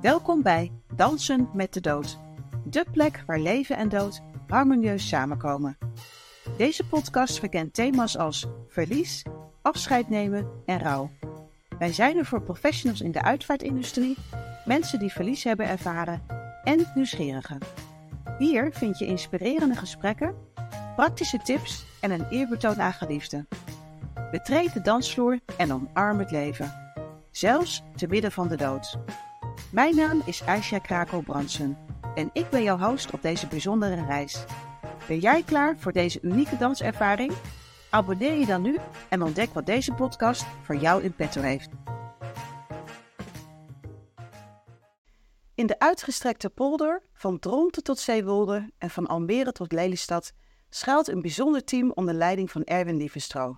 Welkom bij Dansen met de Dood, de plek waar leven en dood harmonieus samenkomen. Deze podcast verkent thema's als verlies, afscheid nemen en rouw. Wij zijn er voor professionals in de uitvaartindustrie, mensen die verlies hebben ervaren en nieuwsgierigen. Hier vind je inspirerende gesprekken, praktische tips en een eerbetoon aan geliefden. Betreed de dansvloer en omarm het leven. Zelfs te midden van de dood. Mijn naam is Aisha Krakel-Bransen en ik ben jouw host op deze bijzondere reis. Ben jij klaar voor deze unieke danservaring? Abonneer je dan nu en ontdek wat deze podcast voor jou in petto heeft. In de uitgestrekte polder, van Dronten tot Zeewolde en van Almere tot Lelystad, schuilt een bijzonder team onder leiding van Erwin Lievestro.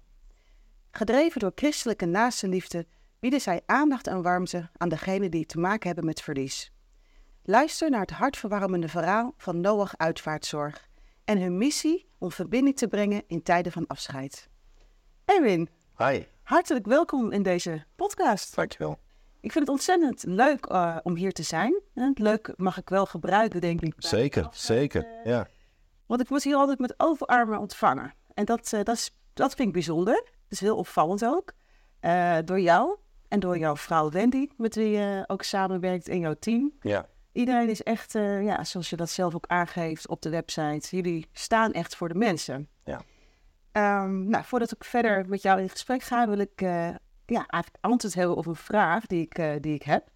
Gedreven door christelijke naastenliefde bieden zij aandacht en warmte aan degenen die te maken hebben met verlies. Luister naar het hartverwarmende verhaal van Noach Uitvaartzorg en hun missie om verbinding te brengen in tijden van afscheid. Erwin, Hi, hartelijk welkom in deze podcast. dankjewel. Ik vind het ontzettend leuk eh, om hier te zijn. Eh, Leuk mag ik wel gebruiken, denk ik. Zeker, afscheid, zeker. eh, Ja. Want ik word hier altijd met open armen ontvangen. En dat, dat, is, dat vind ik bijzonder. Dat is heel opvallend ook. Door jou en door jouw vrouw Wendy, met wie je ook samenwerkt in jouw team. ja. Iedereen is echt, eh, ja, zoals je dat zelf ook aangeeft op de website, jullie staan echt voor de mensen. Ja. Ehm, nou, voordat ik verder met jou in gesprek ga, wil ik eh, ja, eigenlijk antwoord hebben op een vraag die ik, eh, die ik heb.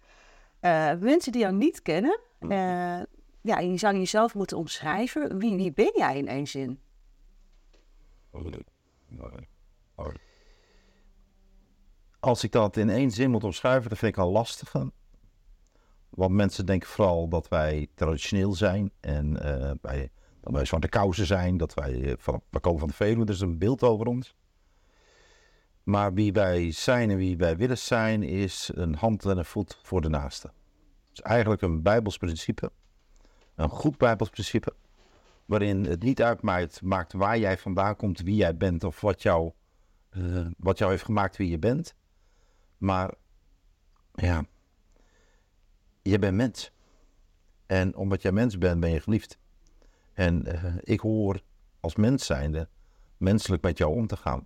Eh, mensen die jou niet kennen, eh, ja, je zou jezelf moeten omschrijven. Wie, wie ben jij in één zin? Als ik dat in één zin moet omschrijven, dan vind ik al lastig. Want mensen denken vooral dat wij traditioneel zijn en eh, wij, dat wij zwarte kousen zijn, dat wij eh, van, we komen van de Veluwe, is een beeld over ons. Maar wie wij zijn en wie wij willen zijn, is een hand en een voet voor de naaste. Het is eigenlijk een Bijbels principe, een goed Bijbels principe, waarin het niet uitmaakt maakt waar jij vandaan komt, wie jij bent of wat jou, eh, wat jou heeft gemaakt wie je bent. Maar ja, je bent mens. En omdat jij mens bent, ben je geliefd. En eh, ik hoor als mens zijnde menselijk met jou om te gaan.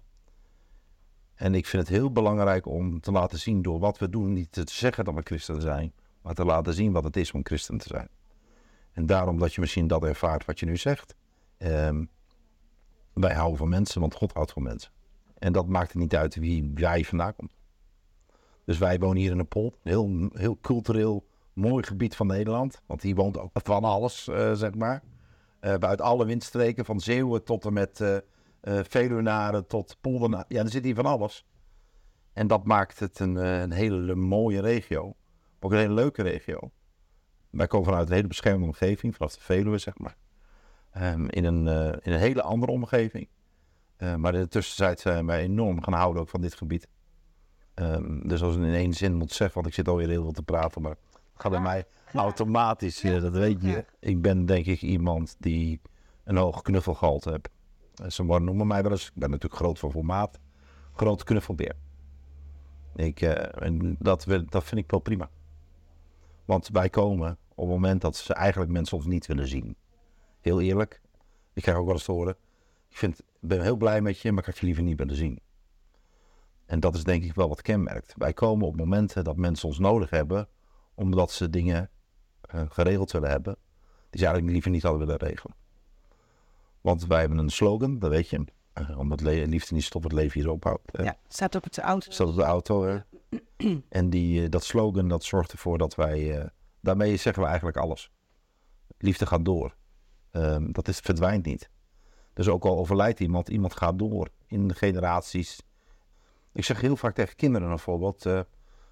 En ik vind het heel belangrijk om te laten zien door wat we doen, niet te zeggen dat we christen zijn, maar te laten zien wat het is om christen te zijn. En daarom dat je misschien dat ervaart wat je nu zegt. Ehm, wij houden van mensen, want God houdt van mensen. En dat maakt het niet uit wie jij vandaan komt. Dus wij wonen hier in een pol, heel, heel cultureel mooi gebied van Nederland. Want hier woont ook van alles, eh, zeg maar. Eh uit alle windstreken, van Zeeuwen tot en met Veluwenaren tot Polderna. Ja, er zit hier van alles. En dat maakt het een, een hele mooie regio. Ook een hele leuke regio. Wij komen vanuit een hele beschermde omgeving, vanaf de Veluwe, zeg maar. Ehm, in, een, in een hele andere omgeving. Maar in de tussentijd zijn wij enorm gaan houden ook van dit gebied. Ehm, dus als ik in één zin moet zeggen, want ik zit alweer heel veel te praten, maar het gaat bij mij automatisch, eh, dat weet je. Ik ben denk ik iemand die een hoog knuffelgehalte heeft. Eh, Ze noemen mij wel eens, ik ben natuurlijk groot van formaat, groot knuffelbeer. Ik, eh, en dat, dat vind ik wel prima. Want wij komen op het moment dat ze eigenlijk mensen ons niet willen zien. Heel eerlijk, ik krijg ook wel eens te horen. Ik vind, ik ben heel blij met je, maar ik had je liever niet willen zien. En dat is denk ik wel wat kenmerkt. Wij komen op momenten dat mensen ons nodig hebben, omdat ze dingen eh, geregeld willen hebben, die ze eigenlijk liever niet hadden willen regelen. Want wij hebben een slogan, dat weet je. eh, omdat liefde niet stopt, het leven hier ophoudt. Ja, staat op het auto. Staat op de auto. hè. En die, eh, dat slogan dat zorgt ervoor dat wij. daarmee zeggen we eigenlijk alles. Liefde gaat door. Ehm, dat is, verdwijnt niet. Dus ook al overlijdt iemand, iemand gaat door in de generaties. Ik zeg heel vaak tegen kinderen bijvoorbeeld. eh,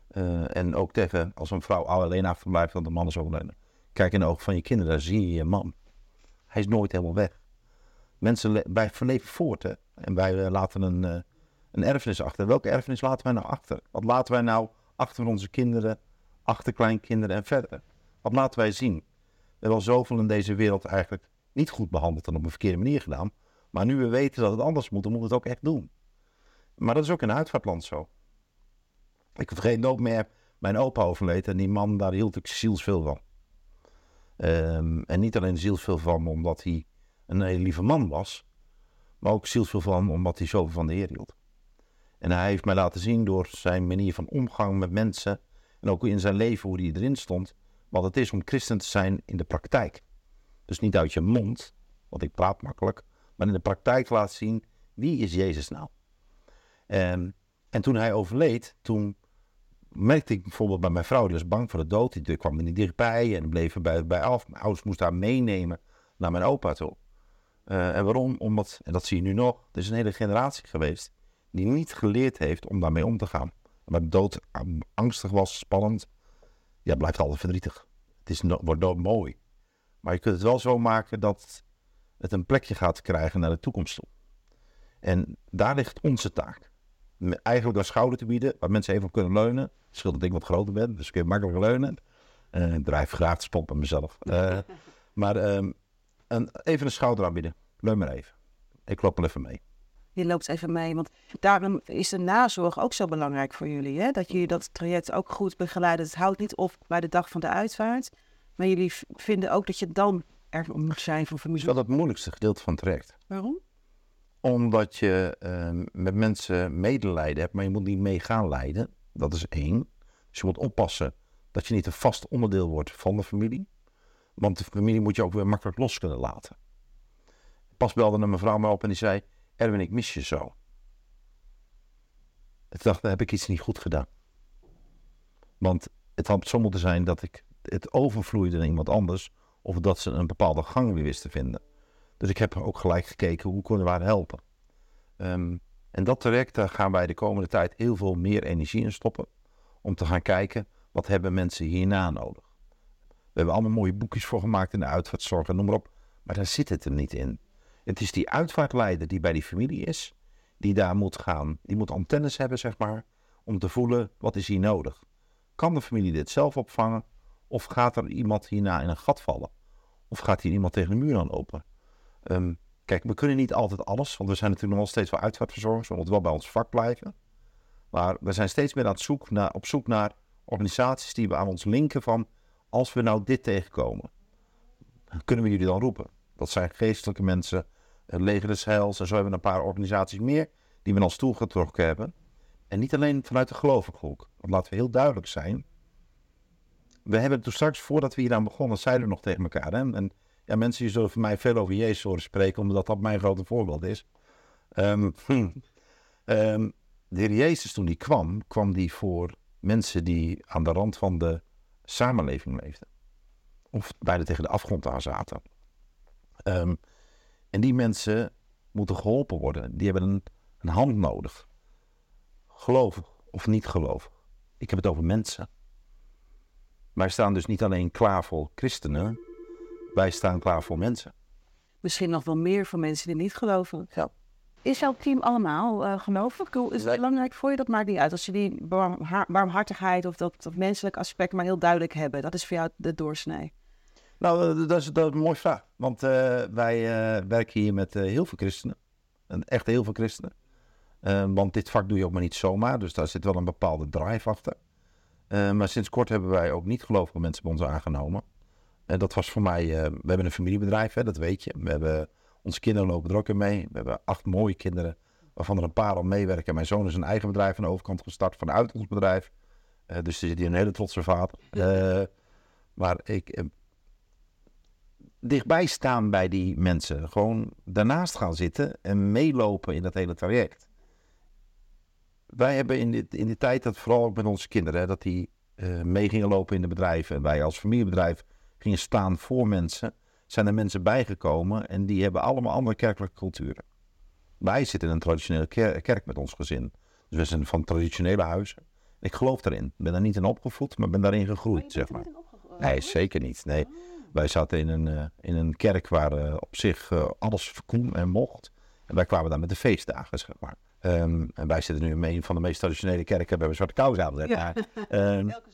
eh, en ook tegen als een vrouw alleen achterblijft, want de man is overleden. Kijk in de ogen van je kinderen, daar zie je je man. Hij is nooit helemaal weg. Mensen wij leven voort hè. En wij eh, laten een, een erfenis achter. Welke erfenis laten wij nou achter? Wat laten wij nou achter onze kinderen, achterkleinkinderen en verder? Wat laten wij zien? We hebben al zoveel in deze wereld eigenlijk niet goed behandeld en op een verkeerde manier gedaan. Maar nu we weten dat het anders moet, dan moeten we het ook echt doen. Maar dat is ook in uitvaartland zo. Ik vergeet nooit meer mijn opa overleed en die man, daar hield ik zielsveel van. Ehm, en niet alleen zielsveel van omdat hij een hele lieve man was, maar ook zielsveel van omdat hij zoveel van de Heer hield. En hij heeft mij laten zien door zijn manier van omgang met mensen en ook in zijn leven hoe hij erin stond, wat het is om christen te zijn in de praktijk. Dus niet uit je mond, want ik praat makkelijk, maar in de praktijk laat zien wie is Jezus nou. En, en toen hij overleed, toen merkte ik bijvoorbeeld bij mijn vrouw, die was bang voor de dood. Die kwam er niet dichtbij en bleef er bij, bij af. Mijn ouders moesten haar meenemen naar mijn opa toe. Uh, en waarom? Omdat, en dat zie je nu nog, er is een hele generatie geweest die niet geleerd heeft om daarmee om te gaan. Waar de dood angstig was, spannend, ja, blijft altijd verdrietig. Het is, wordt dood mooi. Maar je kunt het wel zo maken dat het een plekje gaat krijgen naar de toekomst toe. En daar ligt onze taak. Eigenlijk een schouder te bieden waar mensen even op kunnen leunen. Het scheelt dat ik wat groter ben, dus kun je makkelijker leunen. Uh, ik drijf graag spot bij mezelf. Uh, maar um, een, even een schouder aanbieden. Leun maar even. Ik loop wel even mee. Je loopt even mee, want daarom is de nazorg ook zo belangrijk voor jullie. Hè? Dat jullie dat traject ook goed begeleiden. Het houdt niet op bij de dag van de uitvaart. Maar jullie vinden ook dat je dan er moet zijn voor familie. Dat is wel het moeilijkste gedeelte van het traject. Waarom? Omdat je uh, met mensen medelijden hebt, maar je moet niet mee gaan lijden. Dat is één. Dus je moet oppassen dat je niet een vast onderdeel wordt van de familie. Want de familie moet je ook weer makkelijk los kunnen laten. Pas belde een mevrouw me op en die zei: Erwin, ik mis je zo. Ik dacht, heb ik iets niet goed gedaan. Want het had zo moeten zijn dat ik het overvloeide naar iemand anders. Of dat ze een bepaalde gang weer wisten te vinden. Dus ik heb ook gelijk gekeken hoe kunnen we haar helpen. Ehm, en dat traject, daar gaan wij de komende tijd heel veel meer energie in stoppen. Om te gaan kijken, wat hebben mensen hierna nodig? We hebben allemaal mooie boekjes voor gemaakt in de uitvaartzorg en noem maar op. Maar daar zit het er niet in. Het is die uitvaartleider die bij die familie is, die daar moet gaan. Die moet antennes hebben, zeg maar, om te voelen wat is hier nodig. Kan de familie dit zelf opvangen? Of gaat er iemand hierna in een gat vallen? Of gaat hier iemand tegen de muur aan lopen? Um, kijk, we kunnen niet altijd alles, want we zijn natuurlijk nog steeds wel uitvaartverzorgers. We moeten wel bij ons vak blijven. Maar we zijn steeds meer aan het naar, op zoek naar organisaties die we aan ons linken van... als we nou dit tegenkomen, kunnen we jullie dan roepen? Dat zijn geestelijke mensen, het leger des heils en zo hebben we een paar organisaties meer... die we ons toegetrokken hebben. En niet alleen vanuit de gelovige hoek. Want laten we heel duidelijk zijn. We hebben toen straks, voordat we hier aan begonnen, zeiden we nog tegen elkaar... Hè? En ja, mensen die zullen voor mij veel over Jezus horen spreken, omdat dat mijn grote voorbeeld is. Um, um, de heer Jezus, toen die kwam, kwam die voor mensen die aan de rand van de samenleving leefden. Of bijna tegen de afgrond aan zaten. Um, en die mensen moeten geholpen worden. Die hebben een, een hand nodig. Gelovig of niet gelovig. Ik heb het over mensen. Wij staan dus niet alleen klaar voor christenen, wij staan klaar voor mensen. Misschien nog wel meer voor mensen die niet geloven. Ja. Is jouw team allemaal uh, gelovig? Is het belangrijk voor je? Dat maakt niet uit. Als je die warmhartigheid of dat, dat menselijke aspect maar heel duidelijk hebben. Dat is voor jou de doorsnee. Nou, dat is, dat is een mooie vraag. Want uh, wij uh, werken hier met heel veel christenen. Echt heel veel christenen. want dit vak doe je ook maar niet zomaar. Dus daar zit wel een bepaalde drive achter. maar sinds kort hebben wij ook niet gelovige mensen bij ons aangenomen. En dat was voor mij, uh, we hebben een familiebedrijf, hè, dat weet je. We hebben, onze kinderen lopen er ook in mee. We hebben acht mooie kinderen, waarvan er een paar al meewerken. Mijn zoon is een eigen bedrijf aan de overkant gestart vanuit ons bedrijf. Uh, dus die zit hier een hele trotse vader. Uh, maar ik, dichtbij staan bij die mensen. Gewoon daarnaast gaan zitten en meelopen in dat hele traject. Wij hebben in, dit, in die tijd, dat vooral ook met onze kinderen, dat die mee gingen lopen in de bedrijven. En wij als familiebedrijf gingen staan voor mensen, zijn er mensen bijgekomen en die hebben allemaal andere kerkelijke culturen. Wij zitten in een traditionele kerk met ons gezin. Dus we zijn van traditionele huizen. Ik geloof daarin. Ik ben daar niet in opgevoed, maar ben daarin gegroeid, zeg maar. Nee, zeker niet. Nee. Oh. Wij zaten in een, uh, in een kerk waar uh, op zich uh, alles kon en mocht. En wij kwamen daar met de feestdagen, zeg maar. Um, en wij zitten nu in een van de meest traditionele kerken. We hebben een zwarte kousavond. Ja. Um, Elke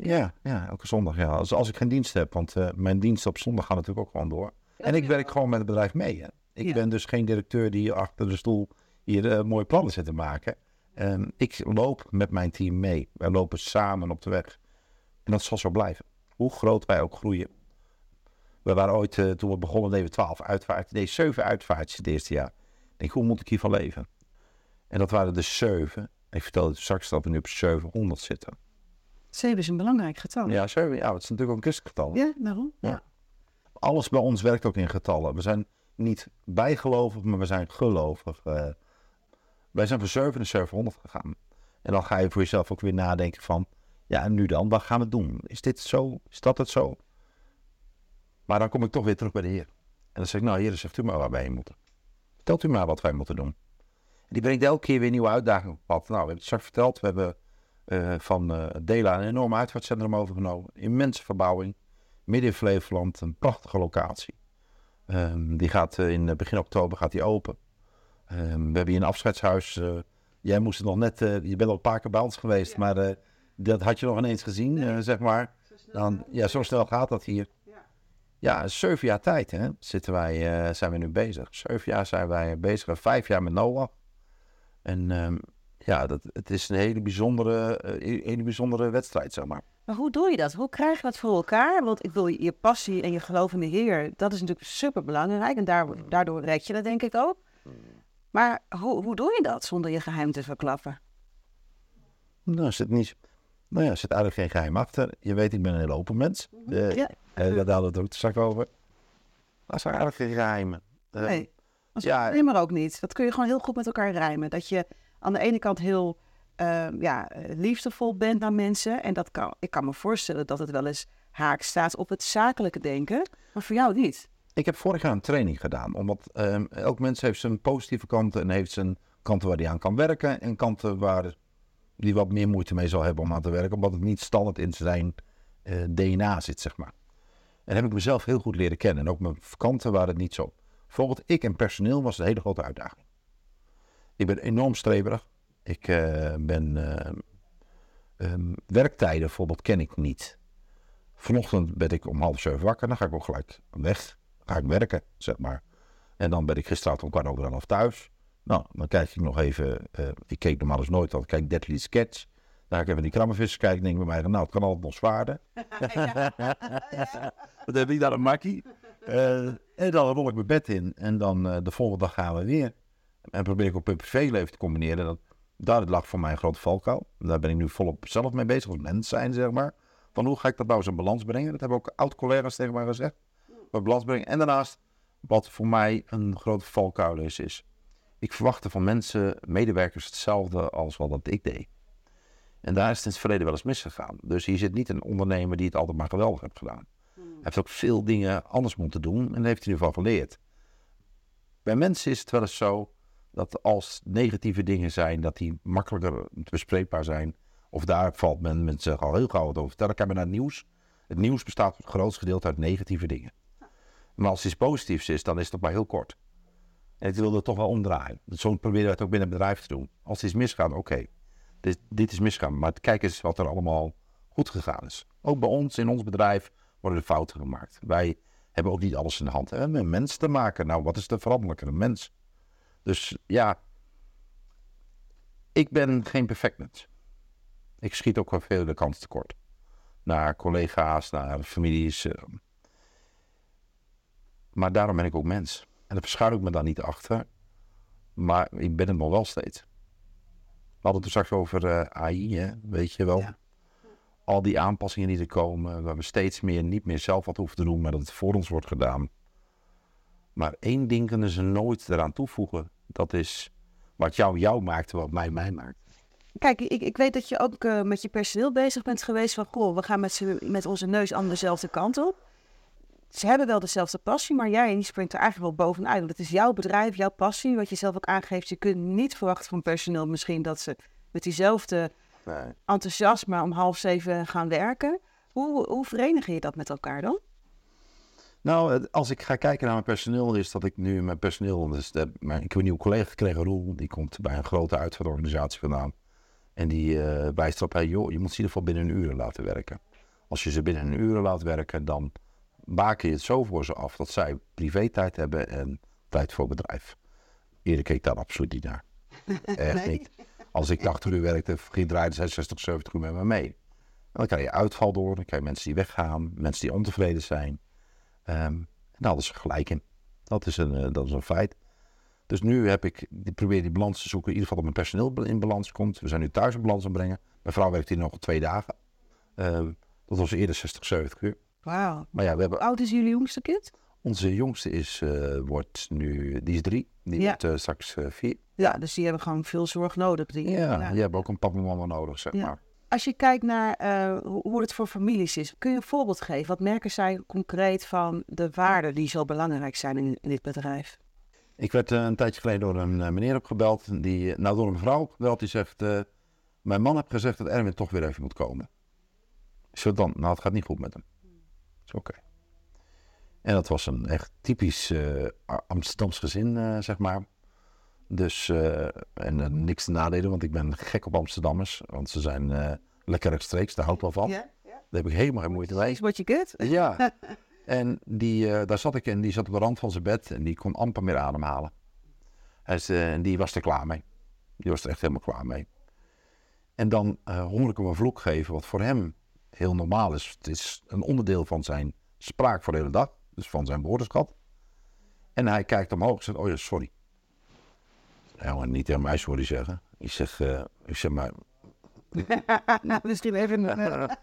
ja, ja, elke zondag. Ja. Als, als ik geen dienst heb, want uh, mijn diensten op zondag gaan natuurlijk ook gewoon door. En ik werk gewoon met het bedrijf mee. Hè. Ik ben dus geen directeur die achter de stoel hier uh, mooie plannen zit te maken. Ehm, ik loop met mijn team mee. Wij lopen samen op de weg. En dat zal zo blijven. Hoe groot wij ook groeien. We waren ooit, eh, toen we begonnen, deden we 12 uitvaarten. Nee, 7 uitvaartjes het eerste jaar. Ik denk, hoe moet ik hiervan leven? En dat waren de 7. Ik vertelde straks dat we nu op 700 zitten. 7 is een belangrijk getal. Ja, 7, ja, dat is natuurlijk ook een christgetal. Ja, waarom? Ja. Alles bij ons werkt ook in getallen. We zijn niet bijgelovig, maar we zijn gelovig. Uh, wij zijn van 7 naar 700 gegaan. En dan ga je voor jezelf ook weer nadenken van... Ja, en nu dan? Wat gaan we doen? Is dit zo? Is dat het zo? Maar dan kom ik toch weer terug bij de Heer. En dan zeg ik, nou Heer, zegt u maar waar wij heen moeten. Vertelt u maar wat wij moeten doen. En die brengt elke keer weer nieuwe uitdagingen op pad. Nou, we hebben het straks verteld. We hebben uh, van uh, Dela een enorm uitvaartcentrum overgenomen. Immense verbouwing. Midden in Flevoland. Een prachtige locatie. Um, die gaat uh, in begin oktober gaat die open. Um, we hebben hier een afscheidshuis. jij moest het nog net... je bent al een paar keer bij ons geweest. Ja. Maar dat had je nog ineens gezien, nee. zeg maar. Dan, ja, zo snel gaat dat hier. Ja, zeven jaar tijd hè, zitten wij, zijn we nu bezig. Zeven jaar zijn wij bezig. Vijf jaar met Noah. En um, ja, dat, het is een hele bijzondere, uh, hele bijzondere wedstrijd, zeg maar. Maar hoe doe je dat? Hoe krijg je dat voor elkaar? Want ik wil je passie en je geloof in de Heer, dat is natuurlijk super belangrijk. En daar, daardoor red je dat denk ik ook. Maar hoe, hoe doe je dat zonder je geheim te verklappen? Nou, is het niet... Nou ja, er zit eigenlijk geen geheim achter. Je weet, ik ben een hele open mens. Uh, ja. Uh, daar hadden we het ook straks over. Maar zijn eigenlijk geen geheimen. Nee, ja, nee, maar ook niet. Dat kun je gewoon heel goed met elkaar rijmen. Dat je aan de ene kant heel ja, liefdevol bent naar mensen. En dat kan, ik kan me voorstellen dat het wel eens haak staat op het zakelijke denken. Maar voor jou niet. Ik heb vorig jaar een training gedaan. Omdat um, elk mens heeft zijn positieve kanten en heeft zijn kanten waar hij aan kan werken. En kanten waar die wat meer moeite mee zal hebben om aan te werken, omdat het niet standaard in zijn uh, DNA zit, zeg maar. En heb ik mezelf heel goed leren kennen. En ook mijn kanten waren het niet zo. Bijvoorbeeld, ik en personeel was een hele grote uitdaging. Ik ben enorm streberig. Ik uh, ben. Uh, um, werktijden bijvoorbeeld ken ik niet. Vanochtend ben ik om half zeven wakker. Dan ga ik ook gelijk weg. Dan ga ik werken, zeg maar. En dan ben ik gisteravond om kwart over elf thuis. Nou, dan kijk ik nog even. Uh, ik keek normaal eens nooit, want kijk Deadly Sketch. Dan ga ik even die krammenvissers kijken. denk ik bij mij, nou, het kan altijd nog zwaarder. Dan heb ik daar een makkie. Uh, en dan rol ik mijn bed in. En dan uh, de volgende dag gaan we weer. En probeer ik op mijn privéleven te combineren. Dat, daar lag voor mij een grote valkuil. Daar ben ik nu volop zelf mee bezig, als mens zijn, zeg maar. Van hoe ga ik dat nou eens in balans brengen? Dat hebben ook oud-collega's tegen mij gezegd. Wat balans brengen. En daarnaast, wat voor mij een grote valkuil is, is ik verwachtte van mensen, medewerkers, hetzelfde als wat ik deed. En daar is het in het verleden wel eens misgegaan. Dus hier zit niet een ondernemer die het altijd maar geweldig heeft gedaan. Hmm. Hij heeft ook veel dingen anders moeten doen en heeft hij nu van geleerd. Bij mensen is het wel eens zo dat als negatieve dingen zijn, dat die makkelijker bespreekbaar zijn. Of daar valt men mensen al heel gauw wat over vertellen. Kijk maar naar het nieuws. Het nieuws bestaat voor het grootste gedeelte uit negatieve dingen. Maar als iets positiefs is, dan is het maar heel kort. En ik wilde het toch wel omdraaien. Zo proberen we het ook binnen het bedrijf te doen. Als iets misgaat, oké. Dit, dit, is misgaan. Maar kijk eens wat er allemaal goed gegaan is. Ook bij ons, in ons bedrijf, worden er fouten gemaakt. Wij hebben ook niet alles in de hand. We hebben een mens te maken. Nou, wat is de? Een mens. Dus ja, ik ben geen perfect mens. Ik schiet ook wel veel de kant tekort. Naar collega's, naar families. Uh. Maar daarom ben ik ook mens. En daar verschuil ik me dan niet achter. Maar ik ben het nog wel steeds. We hadden het straks over uh, eh, AI, hè? weet je wel. Ja. Al die aanpassingen die er komen, waar we steeds meer niet meer zelf wat hoeven te doen, maar dat het voor ons wordt gedaan. Maar één ding kunnen ze nooit eraan toevoegen. Dat is wat jou jou maakt wat mij mij maakt. Kijk, ik, ik weet dat je ook uh, met je personeel bezig bent geweest. Van, goh, we gaan met, met onze neus aan dezelfde kant op ze hebben wel dezelfde passie, maar jij springt er eigenlijk wel bovenuit. Want het is jouw bedrijf, jouw passie, wat je zelf ook aangeeft. Je kunt niet verwachten van personeel misschien dat ze met diezelfde nee. enthousiasme om half zeven gaan werken. Hoe, hoe verenig je dat met elkaar dan? Nou, als ik ga kijken naar mijn personeel, is dat ik nu mijn personeel. Dus de, mijn, ik heb een nieuwe collega gekregen, Roel. Die komt bij een grote uitvaartorganisatie vandaan. En die uh, wijst erop: hey, joh, je moet ze in ieder geval binnen een uur laten werken. Als je ze binnen een uur laat werken, dan maken je het zo voor ze af dat zij privé-tijd hebben en tijd voor bedrijf. Eerder keek daar absoluut niet naar. Echt niet. Als ik 80 uur werkte, ging draaide zij 60, 70 uur met me mee. En dan krijg je uitval door, dan krijg je mensen die weggaan, mensen die ontevreden zijn. En daar hadden ze gelijk in. Dat is een, eh, dat is een feit. Dus nu heb ik, ik probeer die balans te zoeken, in ieder geval dat mijn personeel in balans komt. We zijn nu thuis in balans aan het brengen. Mijn vrouw werkt hier nog twee dagen. Ehm, dat was eerder 60, 70 uur. Wauw. Maar ja, we hebben Hoe oud is jullie jongste kind? onze jongste is, eh, wordt nu, die is drie. Die Ja. wordt eh, straks vier. Ja, dus die hebben gewoon veel zorg nodig. Die, Ja, die hebben ook een papa en mama nodig, zeg Ja. maar. Als je kijkt naar eh, hoe het voor families is, kun je een voorbeeld geven? Wat merken zij concreet van de waarden die zo belangrijk zijn in, in dit bedrijf? Ik werd eh, een tijdje geleden door een eh, meneer opgebeld. Die, nou, door een mevrouw opgebeld. Die zegt, mijn man heeft gezegd dat Erwin toch weer even moet komen. Zeg dan, nou het gaat niet goed met hem. Zeg, oké. En dat was een echt typisch Amsterdams gezin, zeg maar. Dus, eh, en eh, niks te nadelen, want ik ben gek op Amsterdammers. Want ze zijn eh, lekker rechtstreeks, daar hou ik wel van. Daar heb ik helemaal geen moeite mee. Is what you get? Ja. En die, daar zat ik en die zat op de rand van zijn bed en die kon amper meer ademhalen. En die was er klaar mee. Die was er echt helemaal klaar mee. En dan hoor ik hem een vloek geven, wat voor hem heel normaal is. Het is een onderdeel van zijn spraak voor de hele dag, dus van zijn woordenschat. En hij kijkt omhoog en zegt, oh ja, sorry. Ja, maar niet tegen mij sorry zeggen. Ik zeg, eh, ik zeg maar, Misschien even... eh,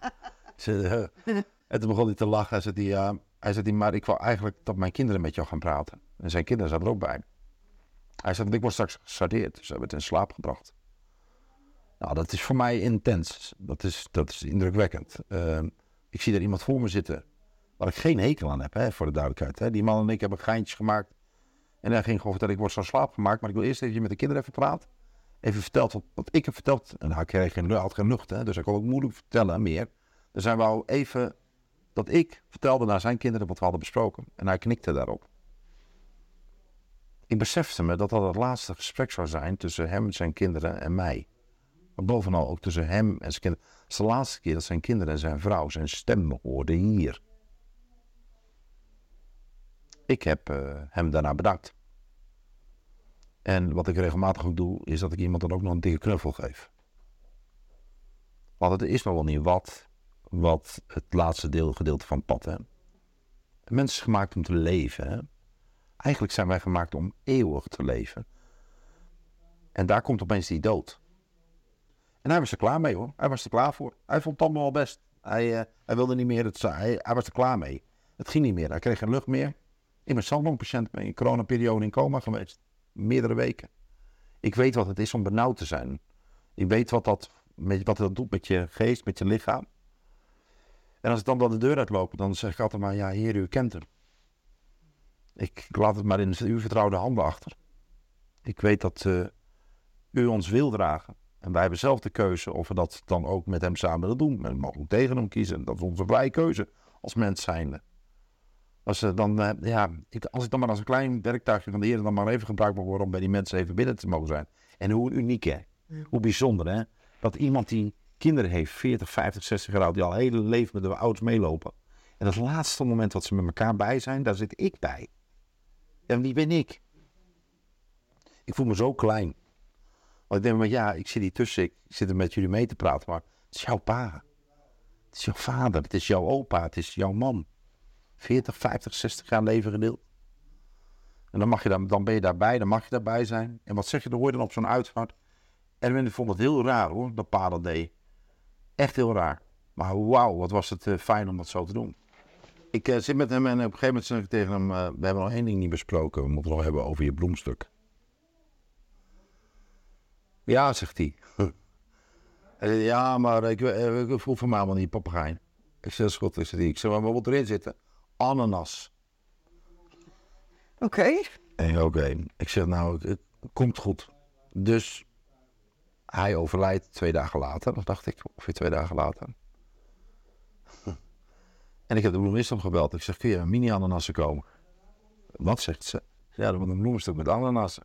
Ze, eh, en toen begon hij te lachen. Hij zei, die, ja, hij zei die, maar ik wou eigenlijk dat mijn kinderen met jou gaan praten. En zijn kinderen zaten er ook bij. Hij zei, ik word straks gesardeerd. Dus ze hebben het in slaap gebracht. Nou, dat is voor mij intens. Dat is, dat is indrukwekkend. Eh, ik zie daar iemand voor me zitten waar ik geen hekel aan heb, hè, voor de duidelijkheid. Hè. Die man en ik hebben geintjes gemaakt. En hij ging gewoon vertellen, ik word zo slaap gemaakt. Maar ik wil eerst even met de kinderen even praten. Even verteld wat, wat ik heb verteld. En hij kreeg geen, had geen lucht, hè, dus hij kon ook moeilijk vertellen meer. Dus hij wou even dat ik vertelde naar zijn kinderen wat we hadden besproken. En hij knikte daarop. Ik besefte me dat dat het laatste gesprek zou zijn tussen hem, zijn kinderen en mij. Maar bovenal ook tussen hem en zijn kinderen. Het is de laatste keer dat zijn kinderen en zijn vrouw zijn stem hoorden hier. Ik heb eh, hem daarna bedankt. En wat ik regelmatig ook doe, is dat ik iemand dan ook nog een dikke knuffel geef. Want het is nog wel niet wat, wat het laatste deel, gedeelte van pad. Hè? Een mens is gemaakt om te leven. Hè? Eigenlijk zijn wij gemaakt om eeuwig te leven. En daar komt opeens die dood. En hij was er klaar mee hoor. Hij was er klaar voor. Hij vond het allemaal wel best. Hij, eh, hij wilde niet meer. Het, hij was er klaar mee. Het ging niet meer. Hij kreeg geen lucht meer. Ik ben zelf een patiënt in een coronaperiode in coma geweest. Meerdere weken. Ik weet wat het is om benauwd te zijn. Ik weet wat dat, met, wat dat doet met je geest, met je lichaam. En als ik dan de deur uitloop, dan zeg ik altijd maar, ja, heer, u kent hem. Ik, laat het maar in uw vertrouwde handen achter. Ik weet dat eh, u ons wil dragen. En wij hebben zelf de keuze of we dat dan ook met hem samen willen doen. We mogen tegen hem kiezen. Dat is onze vrije keuze als mens zijnde. Als, dan, eh, ja, ik, als ik dan maar als een klein werktuigje van de Heer dan maar even gebruikt mag worden om bij die mensen even binnen te mogen zijn. En hoe uniek hè. Hoe bijzonder hè. Dat iemand die kinderen heeft, 40, 50, 60 jaar oud, die al heel leven met de ouders meelopen. En dat laatste moment dat ze met elkaar bij zijn, daar zit ik bij. En wie ben ik? Ik voel me zo klein. Want ik denk, maar ja, ik zit hier tussen, ik zit er met jullie mee te praten, maar het is jouw pa. Het is jouw vader, het is jouw opa, het is jouw man. 40, 50, 60 jaar leven gedeeld. En dan, mag je dan, dan ben je daarbij, dan mag je daarbij zijn. En wat zeg je, dan hoor je dan op zo'n uitvaart. Ik vond het heel raar hoor, dat pa dat deed. Echt heel raar. Maar wauw, wat was het eh, fijn om dat zo te doen. Ik eh, zit met hem en op een gegeven moment zeg ik tegen hem... eh, we hebben nog één ding niet besproken. We moeten het nog hebben over je bloemstuk. Ja, zegt hij. Hij zei, ja, maar ik, ik voel van mij allemaal niet papegaai. Ik zeg, schot, ik zeg, maar wat moet erin zitten? Ananas. Oké. En oké, ik zeg, nou, het, het komt goed. Dus hij overlijdt twee dagen later, dat dacht ik, ongeveer twee dagen later. En ik heb de bloemist opgebeld. Ik zeg, kun je een mini-ananassen komen? Wat zegt ze? Ja, er moet een bloemstuk met ananassen.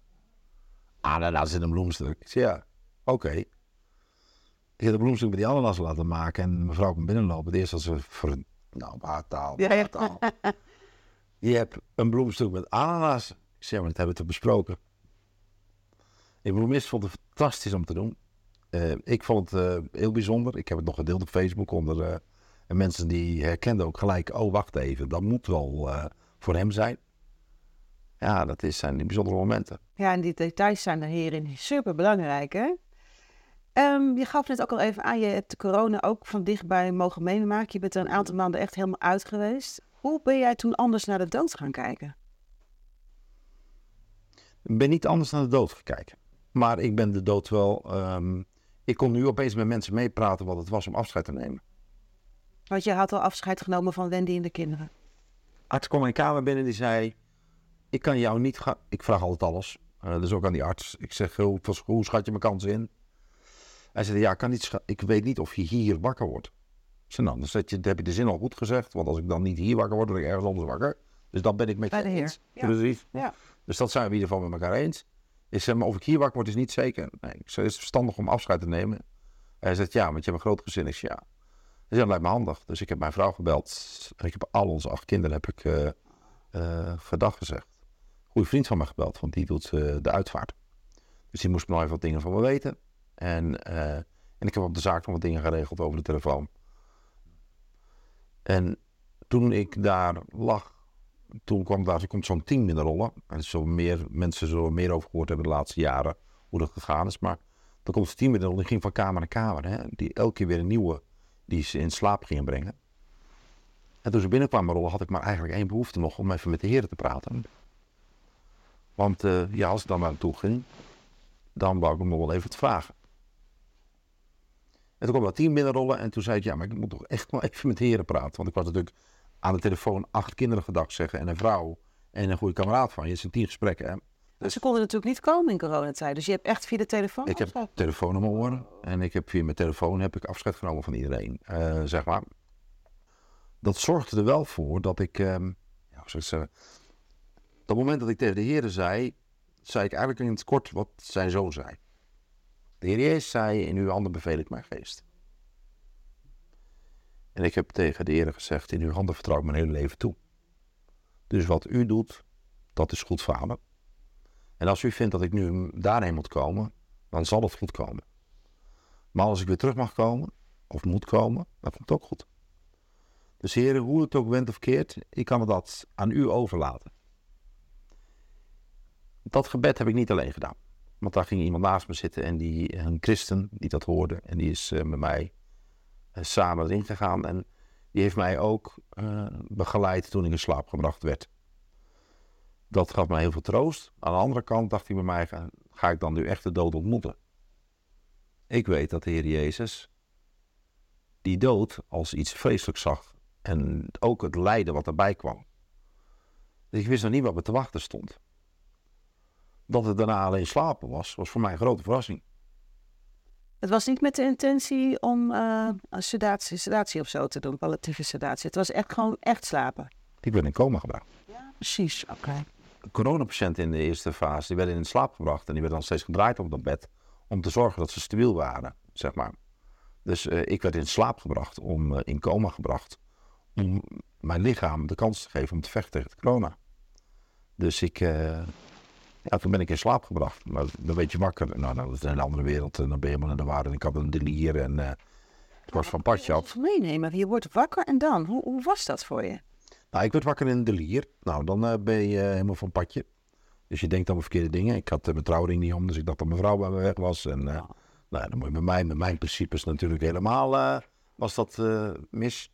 Ananas in een bloemstuk. Ik zeg, ja, oké. Ik heb de bloemstuk met die ananas laten maken en mevrouw komt binnenlopen. Het eerste als ze voor een, nou, baartaal, Ja, ja. baartaal. Je hebt een bloemstuk met ananas. Ik zeg, maar dat hebben we te besproken. De bloemist vond het fantastisch om te doen. Eh, ik vond het eh, heel bijzonder. Ik heb het nog gedeeld op Facebook onder eh, en mensen die herkenden ook gelijk. Oh, wacht even, dat moet wel voor hem zijn. Ja, dat is, zijn die bijzondere momenten. Ja, en die details zijn er hierin super belangrijk, hè? Ehm, je gaf net ook al even aan, je hebt de corona ook van dichtbij mogen meemaken. Je bent er een aantal maanden echt helemaal uit geweest. Hoe ben jij toen anders naar de dood gaan kijken? Ik ben niet anders naar de dood gekeken. Maar ik ben de dood wel. ehm, ik kon nu opeens met mensen meepraten wat het was om afscheid te nemen. Want je had al afscheid genomen van Wendy en de kinderen. arts kwam mijn kamer binnen die zei: Ik kan jou niet gaan. Ik vraag altijd alles. Eh, dus ook aan die arts. Ik zeg: Hoe, hoe schat je mijn kans in? Hij zei: Ja, ik, kan niet ik weet niet of je hier wakker wordt. Ik zei: Nou, dan, zet je, dan heb je de zin al goed gezegd. Want als ik dan niet hier wakker word, word ik ergens anders wakker. Dus dan ben ik met Bij je de Heer. Ja. Precies. Ja. Dus dat zijn we in ieder geval met elkaar eens. Ik zeg: Maar of ik hier wakker word, is niet zeker. Nee, ik zei: Is het verstandig om afscheid te nemen? Hij zegt: Ja, want je hebt een groot gezin. Ik zeg: Ja. Dus dat lijkt me handig. Dus ik heb mijn vrouw gebeld. Ik heb al onze acht kinderen heb ik, eh, gedag gezegd. Goede vriend van me gebeld, want die doet eh, de uitvaart. Dus die moest nog even wat dingen van me weten. En, eh, en ik heb op de zaak nog wat dingen geregeld over de telefoon. En toen ik daar lag, toen kwam daar komt zo'n team binnenrollen. En zo meer, mensen zullen er meer over gehoord hebben de laatste jaren, hoe dat gegaan is. Maar dan komt het team binnenrollen, die ging van kamer naar kamer. Hè, die elke keer weer een nieuwe, die ze in slaap gingen brengen. En toen ze binnenkwamen rollen, had ik maar eigenlijk één behoefte nog om even met de heren te praten. Want eh, ja, als ik dan naar hem toe ging, dan wou ik hem nog wel even wat vragen. En toen kwam dat team binnenrollen en toen zei ik, ja, maar ik moet toch echt wel even met de heren praten. Want ik was natuurlijk aan de telefoon acht kinderen gedag zeggen en een vrouw en een goede kameraad van je. Het zijn tien gesprekken. Hè? Maar Ze konden natuurlijk niet komen in coronatijd. Dus je hebt echt via de telefoon Ik heb afscheid- telefoon mijn oren en ik heb via mijn telefoon heb ik afscheid genomen van iedereen, eh, zeg maar. Dat zorgde er wel voor dat ik, ehm, ja, hoe zou ik het zeggen, op het moment dat ik tegen de heren zei, zei ik eigenlijk in het kort wat zijn zoon zei. De heer Jezus zei, in uw handen beveel ik mijn geest. En ik heb tegen de heren gezegd, in uw handen vertrouw ik mijn hele leven toe. Dus wat u doet, dat is goed vader. En als u vindt dat ik nu daarheen moet komen, dan zal het goed komen. Maar als ik weer terug mag komen, of moet komen, dan komt het ook goed. Dus heren, hoe het ook went of keert, ik kan dat aan u overlaten. Dat gebed heb ik niet alleen gedaan. Want daar ging iemand naast me zitten en die, een christen die dat hoorde. En die is eh, met mij eh, samen erin gegaan. En die heeft mij ook eh, begeleid toen ik in slaap gebracht werd. Dat gaf mij heel veel troost. Aan de andere kant dacht hij bij mij, ga, ik dan nu echt de dood ontmoeten? Ik weet dat de Heer Jezus die dood als iets vreselijks zag. En ook het lijden wat erbij kwam. Dus ik wist nog niet wat me te wachten stond. Dat het daarna alleen slapen was, was voor mij een grote verrassing. Het was niet met de intentie om een sedatie, sedatie of zo te doen, palliatieve sedatie. Het was echt gewoon echt slapen. Ik ben in coma gebracht. Ja, precies. Oké. coronapatiënten in de eerste fase, die werden in slaap gebracht en die werden dan steeds gedraaid op dat bed om te zorgen dat ze stabiel waren, zeg maar. Dus eh, ik werd in slaap gebracht, om, eh, in coma gebracht, om mijn lichaam de kans te geven om te vechten tegen corona. Dus ik, ja, toen ben ik in slaap gebracht. Maar dan weet je wakker, nou, nou, dat is een andere wereld en dan ben je helemaal in de war. En ik had een delier en eh, het was van padje af. Meenemen. Je wordt wakker en dan? Hoe, hoe was dat voor je? Nou, ik werd wakker in een delier. Nou, dan eh, ben je eh, helemaal van padje. Dus je denkt aan verkeerde dingen. Ik had mijn trouwring niet om, dus ik dacht dat mijn vrouw bij me weg was. En eh, nou, dan moet je met mij, met mijn principes natuurlijk helemaal, was dat mis.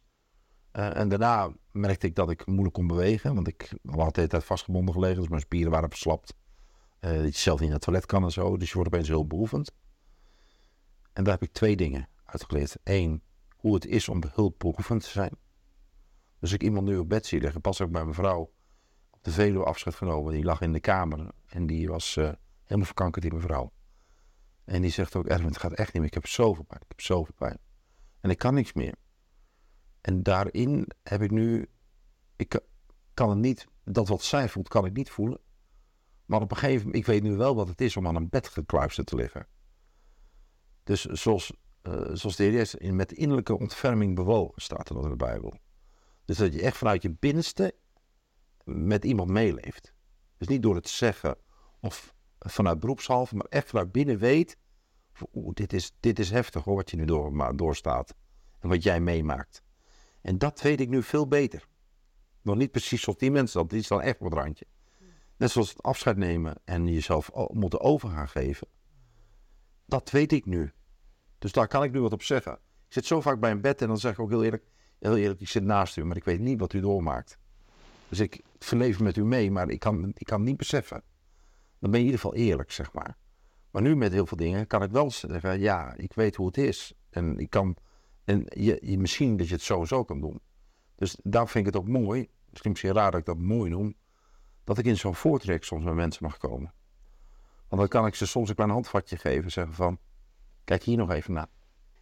En daarna merkte ik dat ik moeilijk kon bewegen, want ik had de hele tijd vastgebonden gelegen, dus mijn spieren waren verslapt. Eh, dat je zelf niet naar het toilet kan en zo, dus je wordt opeens heel behoevend. En daar heb ik twee dingen uitgeleerd. Eén, hoe het is om hulpbehoevend te zijn. Dus ik iemand nu op bed zie liggen, pas ook bij mijn vrouw op de Veluwe afscheid genomen. Die lag in de kamer en die was eh, helemaal verkankerd, die mevrouw. En die zegt ook, Erwin, het gaat echt niet meer. Ik heb zoveel pijn, ik heb zoveel pijn. En ik kan niks meer. En daarin heb ik nu, ik ka- kan het niet, dat wat zij voelt, kan ik niet voelen. Maar op een gegeven moment, ik weet nu wel wat het is om aan een bed gekluisterd te liggen. Dus zoals, eh, zoals de Heer Jezus met innerlijke ontferming bewogen, staat er in de Bijbel. Dus dat je echt vanuit je binnenste met iemand meeleeft. Dus niet door het zeggen of vanuit beroepshalve, maar echt vanuit binnen weet Oeh, dit, is, dit is heftig hoor, wat je nu door, doorstaat. En wat jij meemaakt. En dat weet ik nu veel beter. Nog niet precies zoals die mensen, dat is dan echt het randje. Net zoals het afscheid nemen en jezelf moeten over gaan geven. Dat weet ik nu. Dus daar kan ik nu wat op zeggen. Ik zit zo vaak bij een bed en dan zeg ik ook heel eerlijk, heel eerlijk, ik zit naast u, maar ik weet niet wat u doormaakt. Dus ik verleef met u mee, maar ik kan, ik kan niet beseffen. Dan ben je in ieder geval eerlijk, zeg maar. Maar nu met heel veel dingen kan ik wel zeggen, ja, ik weet hoe het is. En ik kan, en je, je, misschien dat je het sowieso kan doen. Dus daar vind ik het ook mooi, misschien misschien raar dat ik dat mooi noem, dat ik in zo'n voortrek soms met mensen mag komen. Want dan kan ik ze soms een klein handvatje geven, zeggen van, kijk hier nog even naar.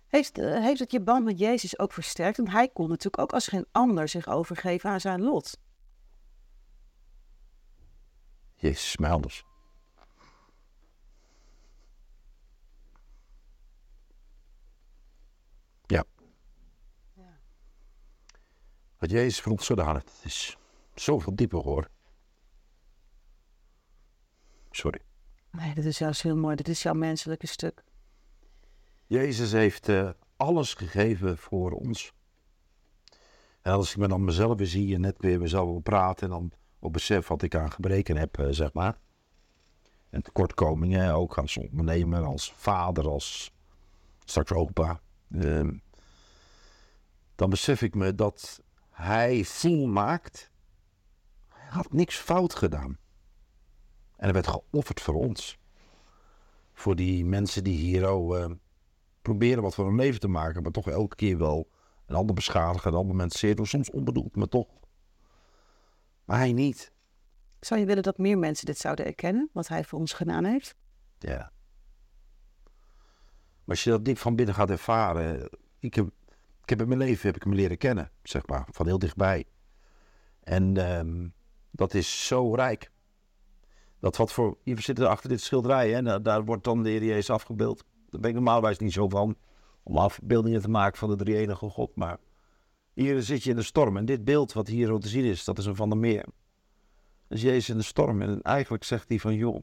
Heeft, uh, heeft het je band met Jezus ook versterkt? Want hij kon natuurlijk ook als geen ander zich overgeven aan zijn lot. Jezus is mij anders. Ja. ja. Wat Jezus voor ons heeft, is zoveel dieper hoor. Sorry. Nee, dat is juist heel mooi. Dit is jouw menselijke stuk. Jezus heeft uh, alles gegeven voor ons. En als ik me dan mezelf weer zie en net weer mezelf wil praten... en dan ook besef wat ik aan gebreken heb, uh, zeg maar. En tekortkomingen, ook als ondernemer, als vader, als straks opa. Uh, dan besef ik me dat hij volmaakt. Hij had niks fout gedaan. En er werd geofferd voor ons. Voor die mensen die hier oh, uh, proberen wat van hun leven te maken, maar toch elke keer wel een ander beschadigen, een ander mensen zeer doen. Soms onbedoeld, maar toch. Maar hij niet. Zou je willen dat meer mensen dit zouden erkennen, wat hij voor ons gedaan heeft? Ja. Maar als je dat diep van binnen gaat ervaren. Ik heb, ik heb in mijn leven heb ik hem leren kennen, zeg maar, van heel dichtbij. En um, dat is zo rijk. Dat wat voor. Je zit achter dit schilderij, hè, daar, wordt dan de Heer Jezus afgebeeld. Daar ben ik normaalwijs niet zo van. Om afbeeldingen te maken van de drie enige God. Maar hier zit je in de storm. En dit beeld wat hier te zien is, dat is een van de meer. Dus Jezus in de storm. En eigenlijk zegt hij van, joh,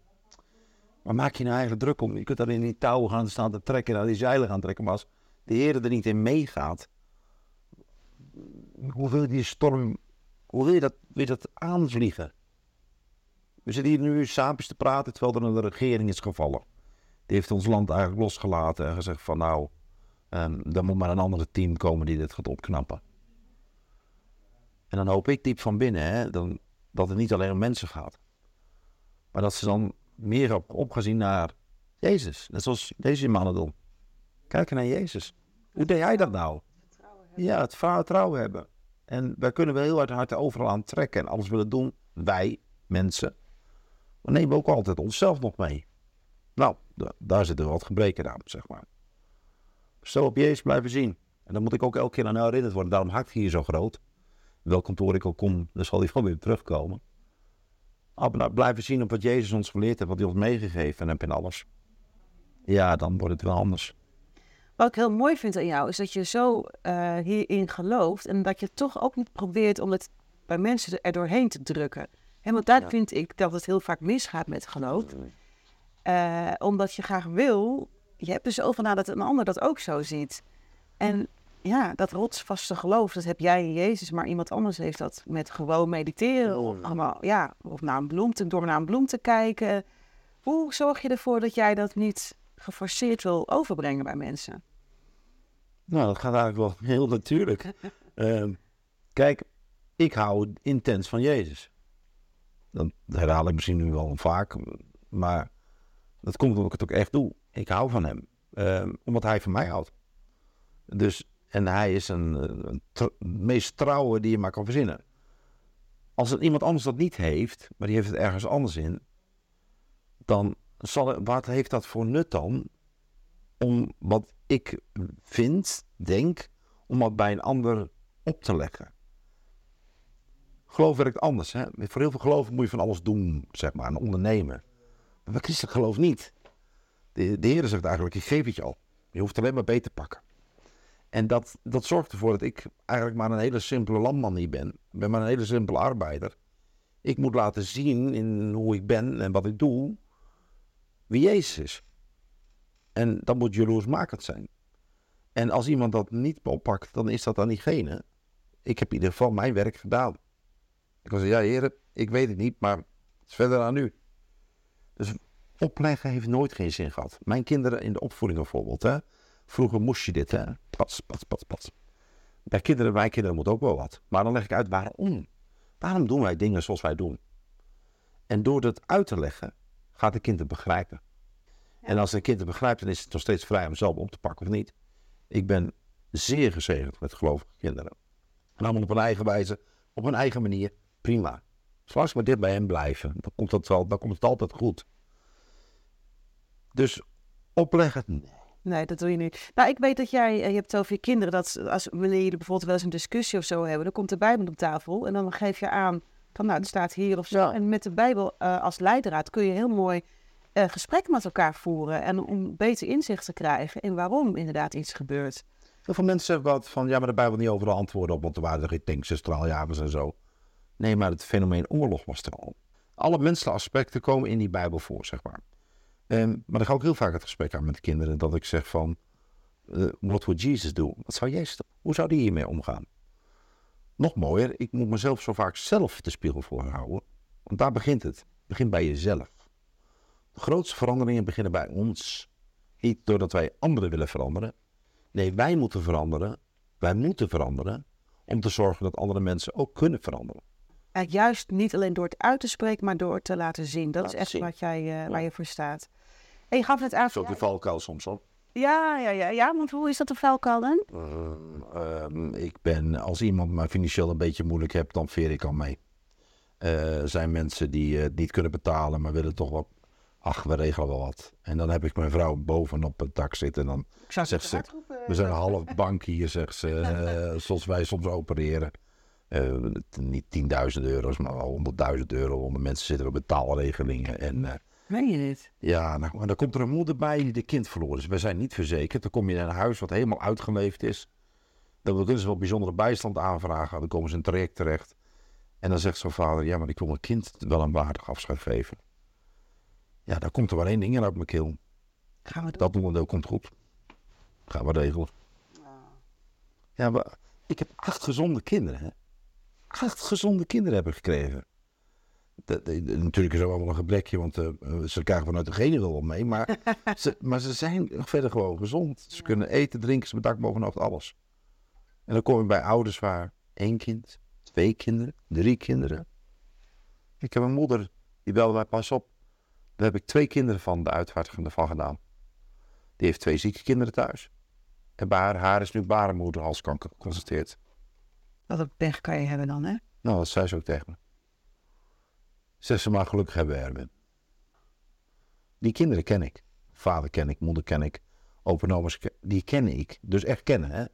waar maak je nou eigenlijk druk om? Je kunt daar in die touwen gaan staan te trekken en aan die zeilen gaan trekken. Maar als de Heer er niet in meegaat, hoe wil die storm, hoe dat, wil je dat aanvliegen? We zitten hier nu samen te praten terwijl er een regering is gevallen. Die heeft ons land eigenlijk losgelaten en gezegd van nou, um, er moet maar een andere team komen die dit gaat opknappen. En dan hoop ik diep van binnen hè, dan, dat het niet alleen om mensen gaat. Maar dat ze dan meer op, opgezien naar Jezus. Net zoals deze mannen doen. Kijken naar Jezus. Hoe deed hij dat nou? Ja, het vertrouwen hebben. En wij kunnen wel heel hard, hard overal aan trekken en alles willen doen. Wij, mensen. Maar nemen ook altijd onszelf nog mee. Nou, daar zitten wat gebreken aan, zeg maar. Zo op Jezus blijven zien. En dan moet ik ook elke keer aan herinnerd worden. Daarom haakt hij hier zo groot. Welk kantoor ik ook kom, dan zal hij gewoon weer terugkomen. Maar blijven zien op wat Jezus ons geleerd heeft, wat hij ons meegegeven heeft en alles. Ja, dan wordt het wel anders. Wat ik heel mooi vind aan jou, is dat je zo uh, hierin gelooft en dat je toch ook niet probeert om het bij mensen er doorheen te drukken. He, want daar vind ik dat het heel vaak misgaat met geloof. Uh, omdat je graag wil, je hebt er zoveel na dat een ander dat ook zo ziet. En ja, dat rotsvaste geloof, dat heb jij in Jezus, maar iemand anders heeft dat met gewoon mediteren. Of, allemaal, ja, of naar een bloem te, door naar een bloem te kijken. Hoe zorg je ervoor dat jij dat niet geforceerd wil overbrengen bij mensen? Nou, dat gaat eigenlijk wel heel natuurlijk. uh, kijk, ik hou intens van Jezus. Dat herhaal ik misschien nu wel vaak, maar dat komt omdat ik het ook echt doe. Ik hou van hem, uh, omdat hij van mij houdt. Dus en hij is een, een meest trouwe die je maar kan verzinnen. Als iemand anders dat niet heeft, maar die heeft het ergens anders in, dan wat heeft dat voor nut dan? Om wat ik vind, denk, om dat bij een ander op te leggen. Geloof werkt anders. Hè? Voor heel veel geloven moet je van alles doen, zeg maar, en ondernemen. Maar bij christelijk geloof niet. De, de Heer zegt eigenlijk, ik geef het je al. Je hoeft alleen maar beter te pakken. En dat, dat zorgt ervoor dat ik eigenlijk maar een hele simpele landman niet ben. Ik ben maar een hele simpele arbeider. Ik moet laten zien in hoe ik ben en wat ik doe, wie Jezus is. En dat moet jaloersmakend zijn. En als iemand dat niet oppakt, dan is dat aan diegene. Ik heb in ieder geval mijn werk gedaan. Ik ja heren, ik weet het niet, maar het is verder aan u. Dus opleggen heeft nooit geen zin gehad. Mijn kinderen in de opvoeding bijvoorbeeld, hè. Vroeger moest je dit, hè. Pas, pas, pas, pas. Bij kinderen, mijn kinderen moet ook wel wat. Maar dan leg ik uit waarom. Waarom doen wij dingen zoals wij doen? En door dat uit te leggen, gaat het kind het begrijpen. En als een kind het begrijpt, dan is het nog steeds vrij om zelf op te pakken of niet. Ik ben zeer gezegend met gelovige kinderen. En allemaal op hun eigen wijze, op hun eigen manier, prima. Zolang ze maar dit bij hem blijven, dan komt, dat wel, dan komt het altijd goed. Dus opleggen, nee. Nee, dat doe je niet. Nou, ik weet dat jij, eh, je hebt het over je kinderen, dat als wanneer jullie bijvoorbeeld wel eens een discussie of zo hebben, dan komt de Bijbel op tafel en dan geef je aan van, nou, er staat hier of zo. En met de Bijbel uh, als leidraad kun je heel mooi uh, gesprekken met elkaar voeren en om beter inzicht te krijgen in waarom inderdaad iets gebeurt. Heel veel mensen zeggen wat van, ja, maar de Bijbel niet overal antwoorden op, want er waren er geen tanks en straaljagers en zo. Nee, maar het fenomeen oorlog was er al. Alle menselijke aspecten komen in die Bijbel voor, zeg maar. Um, maar dan ga ik heel vaak het gesprek aan met de kinderen, dat ik zeg van, uh, what would Jesus do? Wat zou Jezus doen? Hoe zou die hiermee omgaan? Nog mooier, ik moet mezelf zo vaak zelf de spiegel voorhouden. Want daar begint het. Het begint bij jezelf. De grootste veranderingen beginnen bij ons. Niet doordat wij anderen willen veranderen. Nee, wij moeten veranderen. Wij moeten veranderen om te zorgen dat andere mensen ook kunnen veranderen. Juist niet alleen door het uit te spreken, maar door het te laten zien. Dat is echt wat jij, uh, waar je voor staat. En je gaf het aan. Zo de valkuil soms al. Ja, ja, ja, ja, want hoe is dat de valkuil dan? Uh, ik ben, als iemand maar financieel een beetje moeilijk hebt, dan veer ik al mee. Uh, er zijn mensen die het niet kunnen betalen, maar willen toch wat. Ach, we regelen wel wat. En dan heb ik mijn vrouw bovenop het dak zitten. En dan zegt ze: We zijn een half bank hier, zegt ze. zoals wij soms opereren. Uh, niet 10.000 euro's, maar wel 100.000 euro. Onder mensen zitten op betaalregelingen. En, uh, Meen je dit? Ja, nou, maar dan komt er een moeder bij die de kind verloren is. Wij zijn niet verzekerd. Dan kom je in een huis wat helemaal uitgeleefd is. Dan kunnen ze wel bijzondere bijstand aanvragen. Dan komen ze in een traject terecht. En dan zegt zo'n vader, ja, maar ik wil mijn kind wel een waardig afscheid geven. Ja, daar komt er maar één ding in uit mijn keel. Gaan we doen? Dat onderdeel komt goed. Gaan we regelen. Ja, maar ik heb acht gezonde kinderen, hè acht gezonde kinderen hebben gekregen. Dat, natuurlijk is er wel een gebrekje, want uh, ze krijgen vanuit de genen wel mee. Maar ze, maar ze zijn verder gewoon gezond. Ze kunnen eten, drinken, ze bedak bovenop alles. En dan kom je bij ouders waar één kind, twee kinderen, drie kinderen. Ik heb een moeder, die belde mij pas op. Daar heb ik twee kinderen van de uitvaartigende van gedaan. Die heeft twee zieke kinderen thuis. En bij haar, haar is nu baarmoederhalskanker geconstateerd. Wat een pech kan je hebben dan, hè? Nou, dat zei ze ook tegen me. Zeg ze maar gelukkig hebben, Erwin. Die kinderen ken ik. Vader ken ik, moeder ken ik, openomes, die ken ik. Dus echt kennen, hè.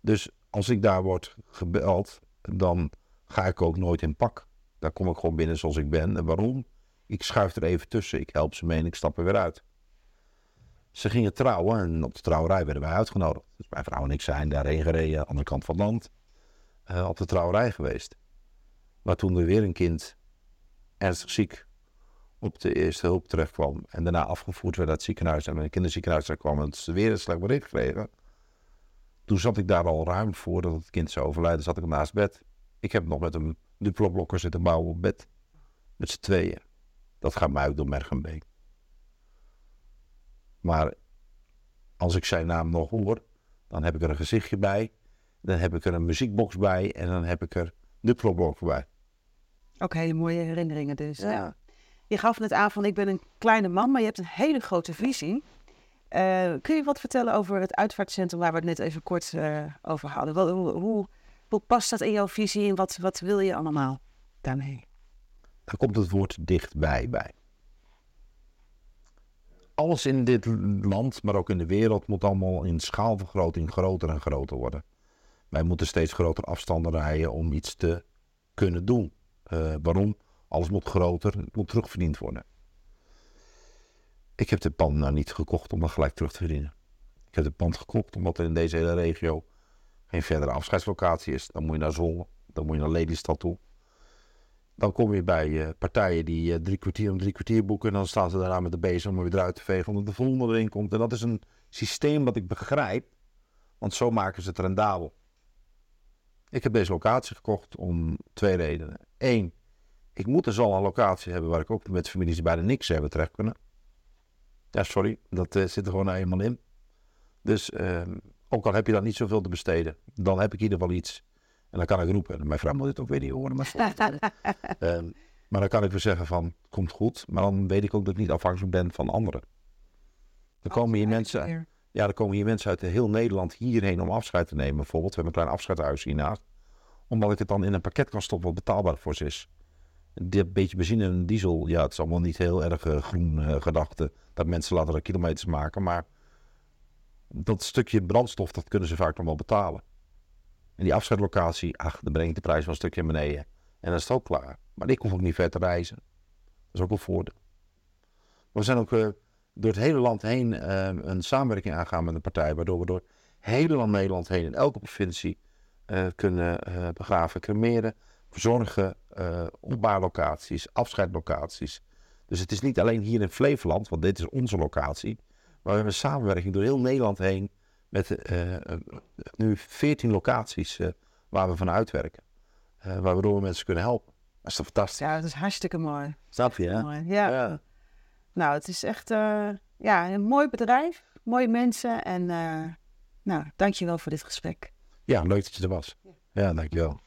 Dus als ik daar word gebeld, dan ga ik ook nooit in pak. Daar kom ik gewoon binnen zoals ik ben. En waarom? Ik schuif er even tussen, ik help ze mee en ik stap er weer uit. Ze gingen trouwen en op de trouwerij werden wij uitgenodigd. Dus mijn vrouw en ik zijn daarheen gereden, andere kant van het land uh, op de trouwerij geweest. Maar toen er weer een kind ernstig ziek op de eerste hulp terecht kwam en daarna afgevoerd werd uit het ziekenhuis en een kinderziekenhuis terecht kwam en ze weer een slecht bericht kregen. Toen zat ik daar al ruim voor dat het kind zou overlijden, zat ik naast bed. Ik heb nog met een duploblokker zitten bouwen op bed. Met z'n tweeën. Dat gaat mij ook door merg. Maar als ik zijn naam nog hoor, dan heb ik er een gezichtje bij. Dan heb ik er een muziekbox bij en dan heb ik er de Ploblock bij. Ook hele mooie herinneringen dus. Ja. Je gaf net aan van ik ben een kleine man, maar je hebt een hele grote visie. Uh, kun je wat vertellen over het uitvaartcentrum waar we het net even kort uh, over hadden? Wat, hoe, hoe, hoe, past dat in jouw visie en wat, wat wil je allemaal daarmee? Daar komt het woord dichtbij bij. Alles in dit land, maar ook in de wereld, moet allemaal in schaalvergroting groter en groter worden. Wij moeten steeds grotere afstanden rijden om iets te kunnen doen. Uh, waarom? Alles moet groter, het moet terugverdiend worden. Ik heb dit pand nou niet gekocht om dat gelijk terug te verdienen. Ik heb dit pand gekocht omdat er in deze hele regio geen verdere afscheidslocatie is. Dan moet je naar Zwolle, dan moet je naar Lelystad toe. Dan kom je bij eh, partijen die eh, drie kwartier om drie kwartier boeken. En dan staan ze daarna met de bezem om weer eruit te vegen. Omdat de volgende erin komt. En dat is een systeem wat ik begrijp. Want zo maken ze het rendabel. Ik heb deze locatie gekocht om twee redenen. Eén, ik moet dus al een locatie hebben waar ik ook met families die bijna niks hebben terecht kunnen. Ja, sorry, dat eh, zit er gewoon eenmaal in. Dus ehm, ook al heb je dan niet zoveel te besteden, dan heb ik in ieder geval iets. En dan kan ik roepen. Mijn vrouw moet dit ook weer niet horen, maar, Ehm, maar dan kan ik weer zeggen van, komt goed. Maar dan weet ik ook dat ik niet afhankelijk ben van anderen. Dan komen hier mensen, ja, er komen hier mensen uit heel Nederland hierheen om afscheid te nemen. Bijvoorbeeld, we hebben een klein afscheidshuis hiernaast. Omdat ik het dan in een pakket kan stoppen wat betaalbaar voor ze is. Dit beetje benzine en diesel, ja, het is allemaal niet heel erg eh, groen eh, gedachte. Dat mensen later kilometers maken. Maar dat stukje brandstof, dat kunnen ze vaak nog wel betalen. En die afscheidlocatie, ach, dan breng ik de prijs wel een stukje naar beneden. En dan is het ook klaar. Maar ik hoef ook niet ver te reizen. Dat is ook een voordeel. We zijn ook eh, door het hele land heen eh, een samenwerking aangaan met een partij. Waardoor we door heel land Nederland heen in elke provincie eh, kunnen eh, begraven, cremeren, verzorgen, eh opbaarlocaties, afscheidlocaties. Dus het is niet alleen hier in Flevoland, want dit is onze locatie. Maar we hebben een samenwerking door heel Nederland heen met nu 14 locaties eh, waar we van uitwerken. Eh, waardoor we mensen kunnen helpen. Dat is toch fantastisch? Ja, dat is hartstikke mooi. Snap je, hè? Mooi. Ja. Ja. Nou, het is echt eh, ja, een mooi bedrijf, mooie mensen en eh nou, dankjewel voor dit gesprek. ja, leuk dat je er was. Ja, dankjewel.